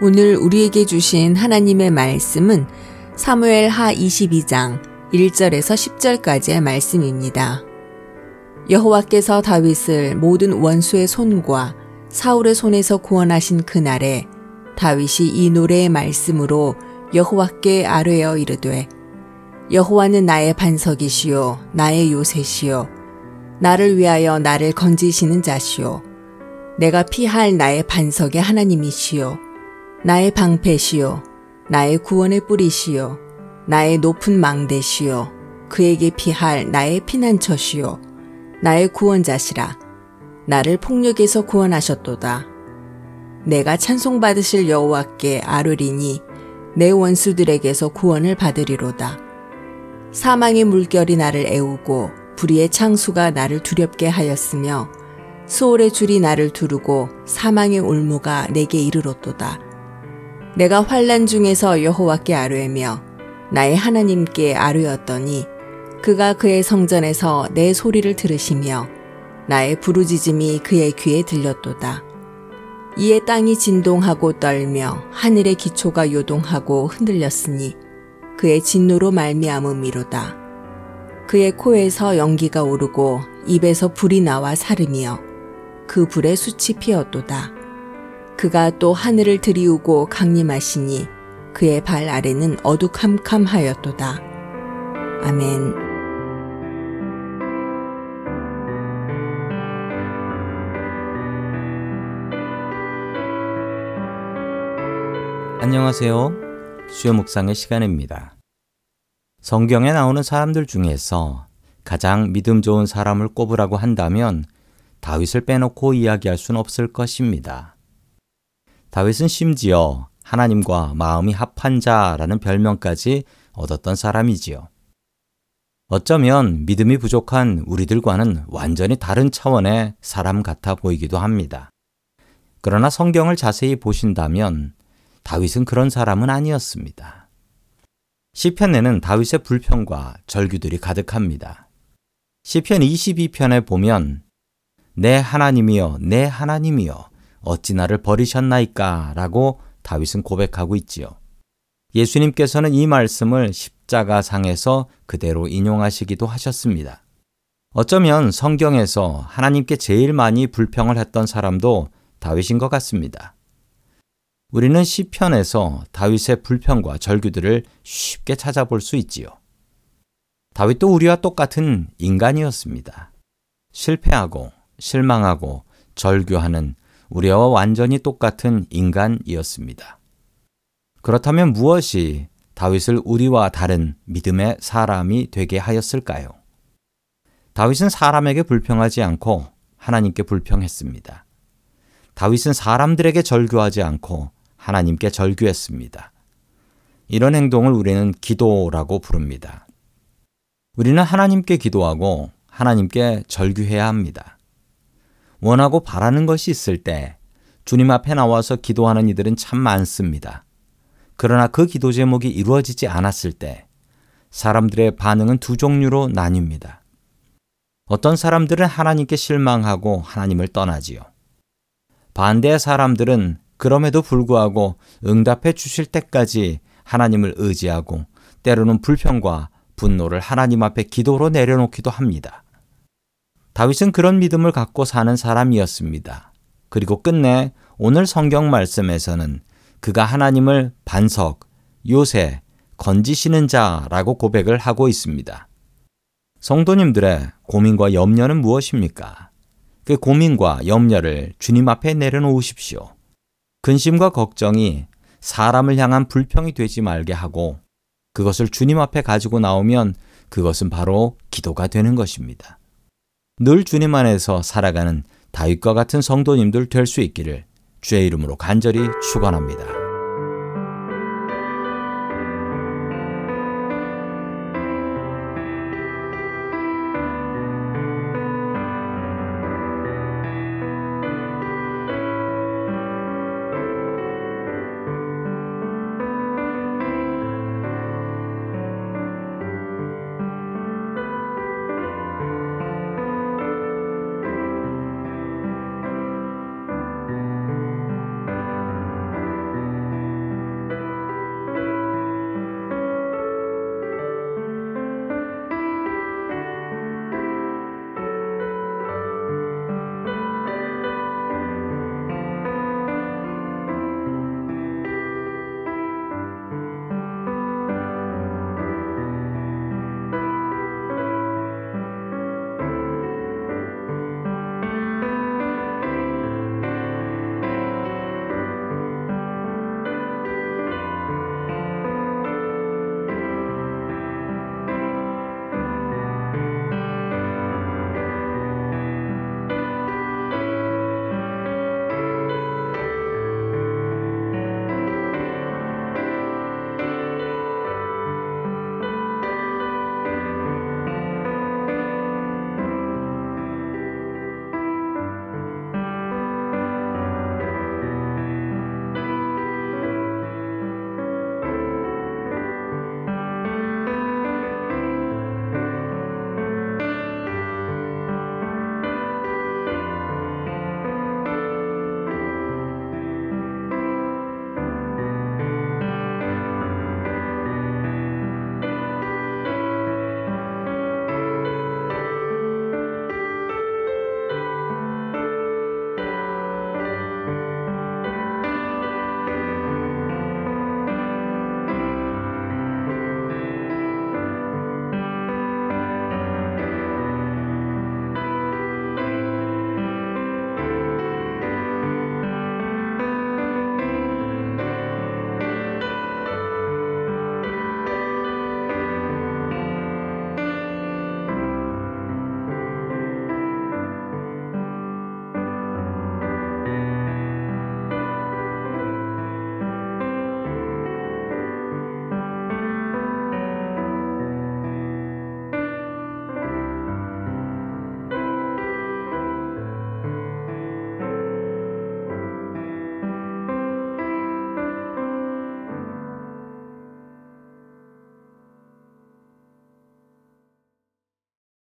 오늘 우리에게 주신 하나님의 말씀은 사무엘 하 22장 1절에서 10절까지의 말씀입니다. 여호와께서 다윗을 모든 원수의 손과 사울의 손에서 구원하신 그날에 다윗이 이 노래의 말씀으로 여호와께 아뢰어 이르되 여호와는 나의 반석이시요 나의 요새시요 나를 위하여 나를 건지시는 자시요 내가 피할 나의 반석의 하나님이시요 나의 방패시요 나의 구원의 뿌리시요 나의 높은 망대시요 그에게 피할 나의 피난처시요 나의 구원자시라. 나를 폭력에서 구원하셨도다. 내가 찬송받으실 여호와께 아뢰리니 내 원수들에게서 구원을 받으리로다. 사망의 물결이 나를 애우고 불의의 창수가 나를 두렵게 하였으며 수월의 줄이 나를 두르고 사망의 올무가 내게 이르렀도다. 내가 환란 중에서 여호와께 아뢰며 나의 하나님께 아뢰었더니 그가 그의 성전에서 내 소리를 들으시며 나의 부르짖음이 그의 귀에 들렸도다. 이에 땅이 진동하고 떨며 하늘의 기초가 요동하고 흔들렸으니 그의 진노로 말미암음이로다. 그의 코에서 연기가 오르고 입에서 불이 나와 사르며 그 불에 숯이 피었도다. 그가 또 하늘을 들이우고 강림하시니 그의 발 아래는 어두캄캄하였도다. 아멘. 안녕하세요. 수요 묵상의 시간입니다. 성경에 나오는 사람들 중에서 가장 믿음 좋은 사람을 꼽으라고 한다면 다윗을 빼놓고 이야기할 수는 없을 것입니다. 다윗은 심지어 하나님과 마음이 합한 자라는 별명까지 얻었던 사람이지요. 어쩌면 믿음이 부족한 우리들과는 완전히 다른 차원의 사람 같아 보이기도 합니다. 그러나 성경을 자세히 보신다면 다윗은 그런 사람은 아니었습니다. 시편에는 다윗의 불평과 절규들이 가득합니다. 시편 22편에 보면 내 하나님이여 내 하나님이여 어찌 나를 버리셨나이까 라고 다윗은 고백하고 있지요. 예수님께서는 이 말씀을 십자가 상에서 그대로 인용하시기도 하셨습니다. 어쩌면 성경에서 하나님께 제일 많이 불평을 했던 사람도 다윗인 것 같습니다. 우리는 시편에서 다윗의 불평과 절규들을 쉽게 찾아볼 수 있지요. 다윗도 우리와 똑같은 인간이었습니다. 실패하고 실망하고 절규하는 우리와 완전히 똑같은 인간이었습니다. 그렇다면 무엇이 다윗을 우리와 다른 믿음의 사람이 되게 하였을까요? 다윗은 사람에게 불평하지 않고 하나님께 불평했습니다. 다윗은 사람들에게 절규하지 않고 하나님께 절규했습니다. 이런 행동을 우리는 기도라고 부릅니다. 우리는 하나님께 기도하고 하나님께 절규해야 합니다. 원하고 바라는 것이 있을 때 주님 앞에 나와서 기도하는 이들은 참 많습니다. 그러나 그 기도 제목이 이루어지지 않았을 때 사람들의 반응은 두 종류로 나뉩니다. 어떤 사람들은 하나님께 실망하고 하나님을 떠나지요. 반대의 사람들은 그럼에도 불구하고 응답해 주실 때까지 하나님을 의지하고 때로는 불평과 분노를 하나님 앞에 기도로 내려놓기도 합니다. 다윗은 그런 믿음을 갖고 사는 사람이었습니다. 그리고 끝내 오늘 성경 말씀에서는 그가 하나님을 반석, 요새, 건지시는 자라고 고백을 하고 있습니다. 성도님들의 고민과 염려는 무엇입니까? 그 고민과 염려를 주님 앞에 내려놓으십시오. 근심과 걱정이 사람을 향한 불평이 되지 말게 하고 그것을 주님 앞에 가지고 나오면 그것은 바로 기도가 되는 것입니다. 늘 주님 안에서 살아가는 다윗과 같은 성도님들 될 수 있기를 주의 이름으로 간절히 축원합니다.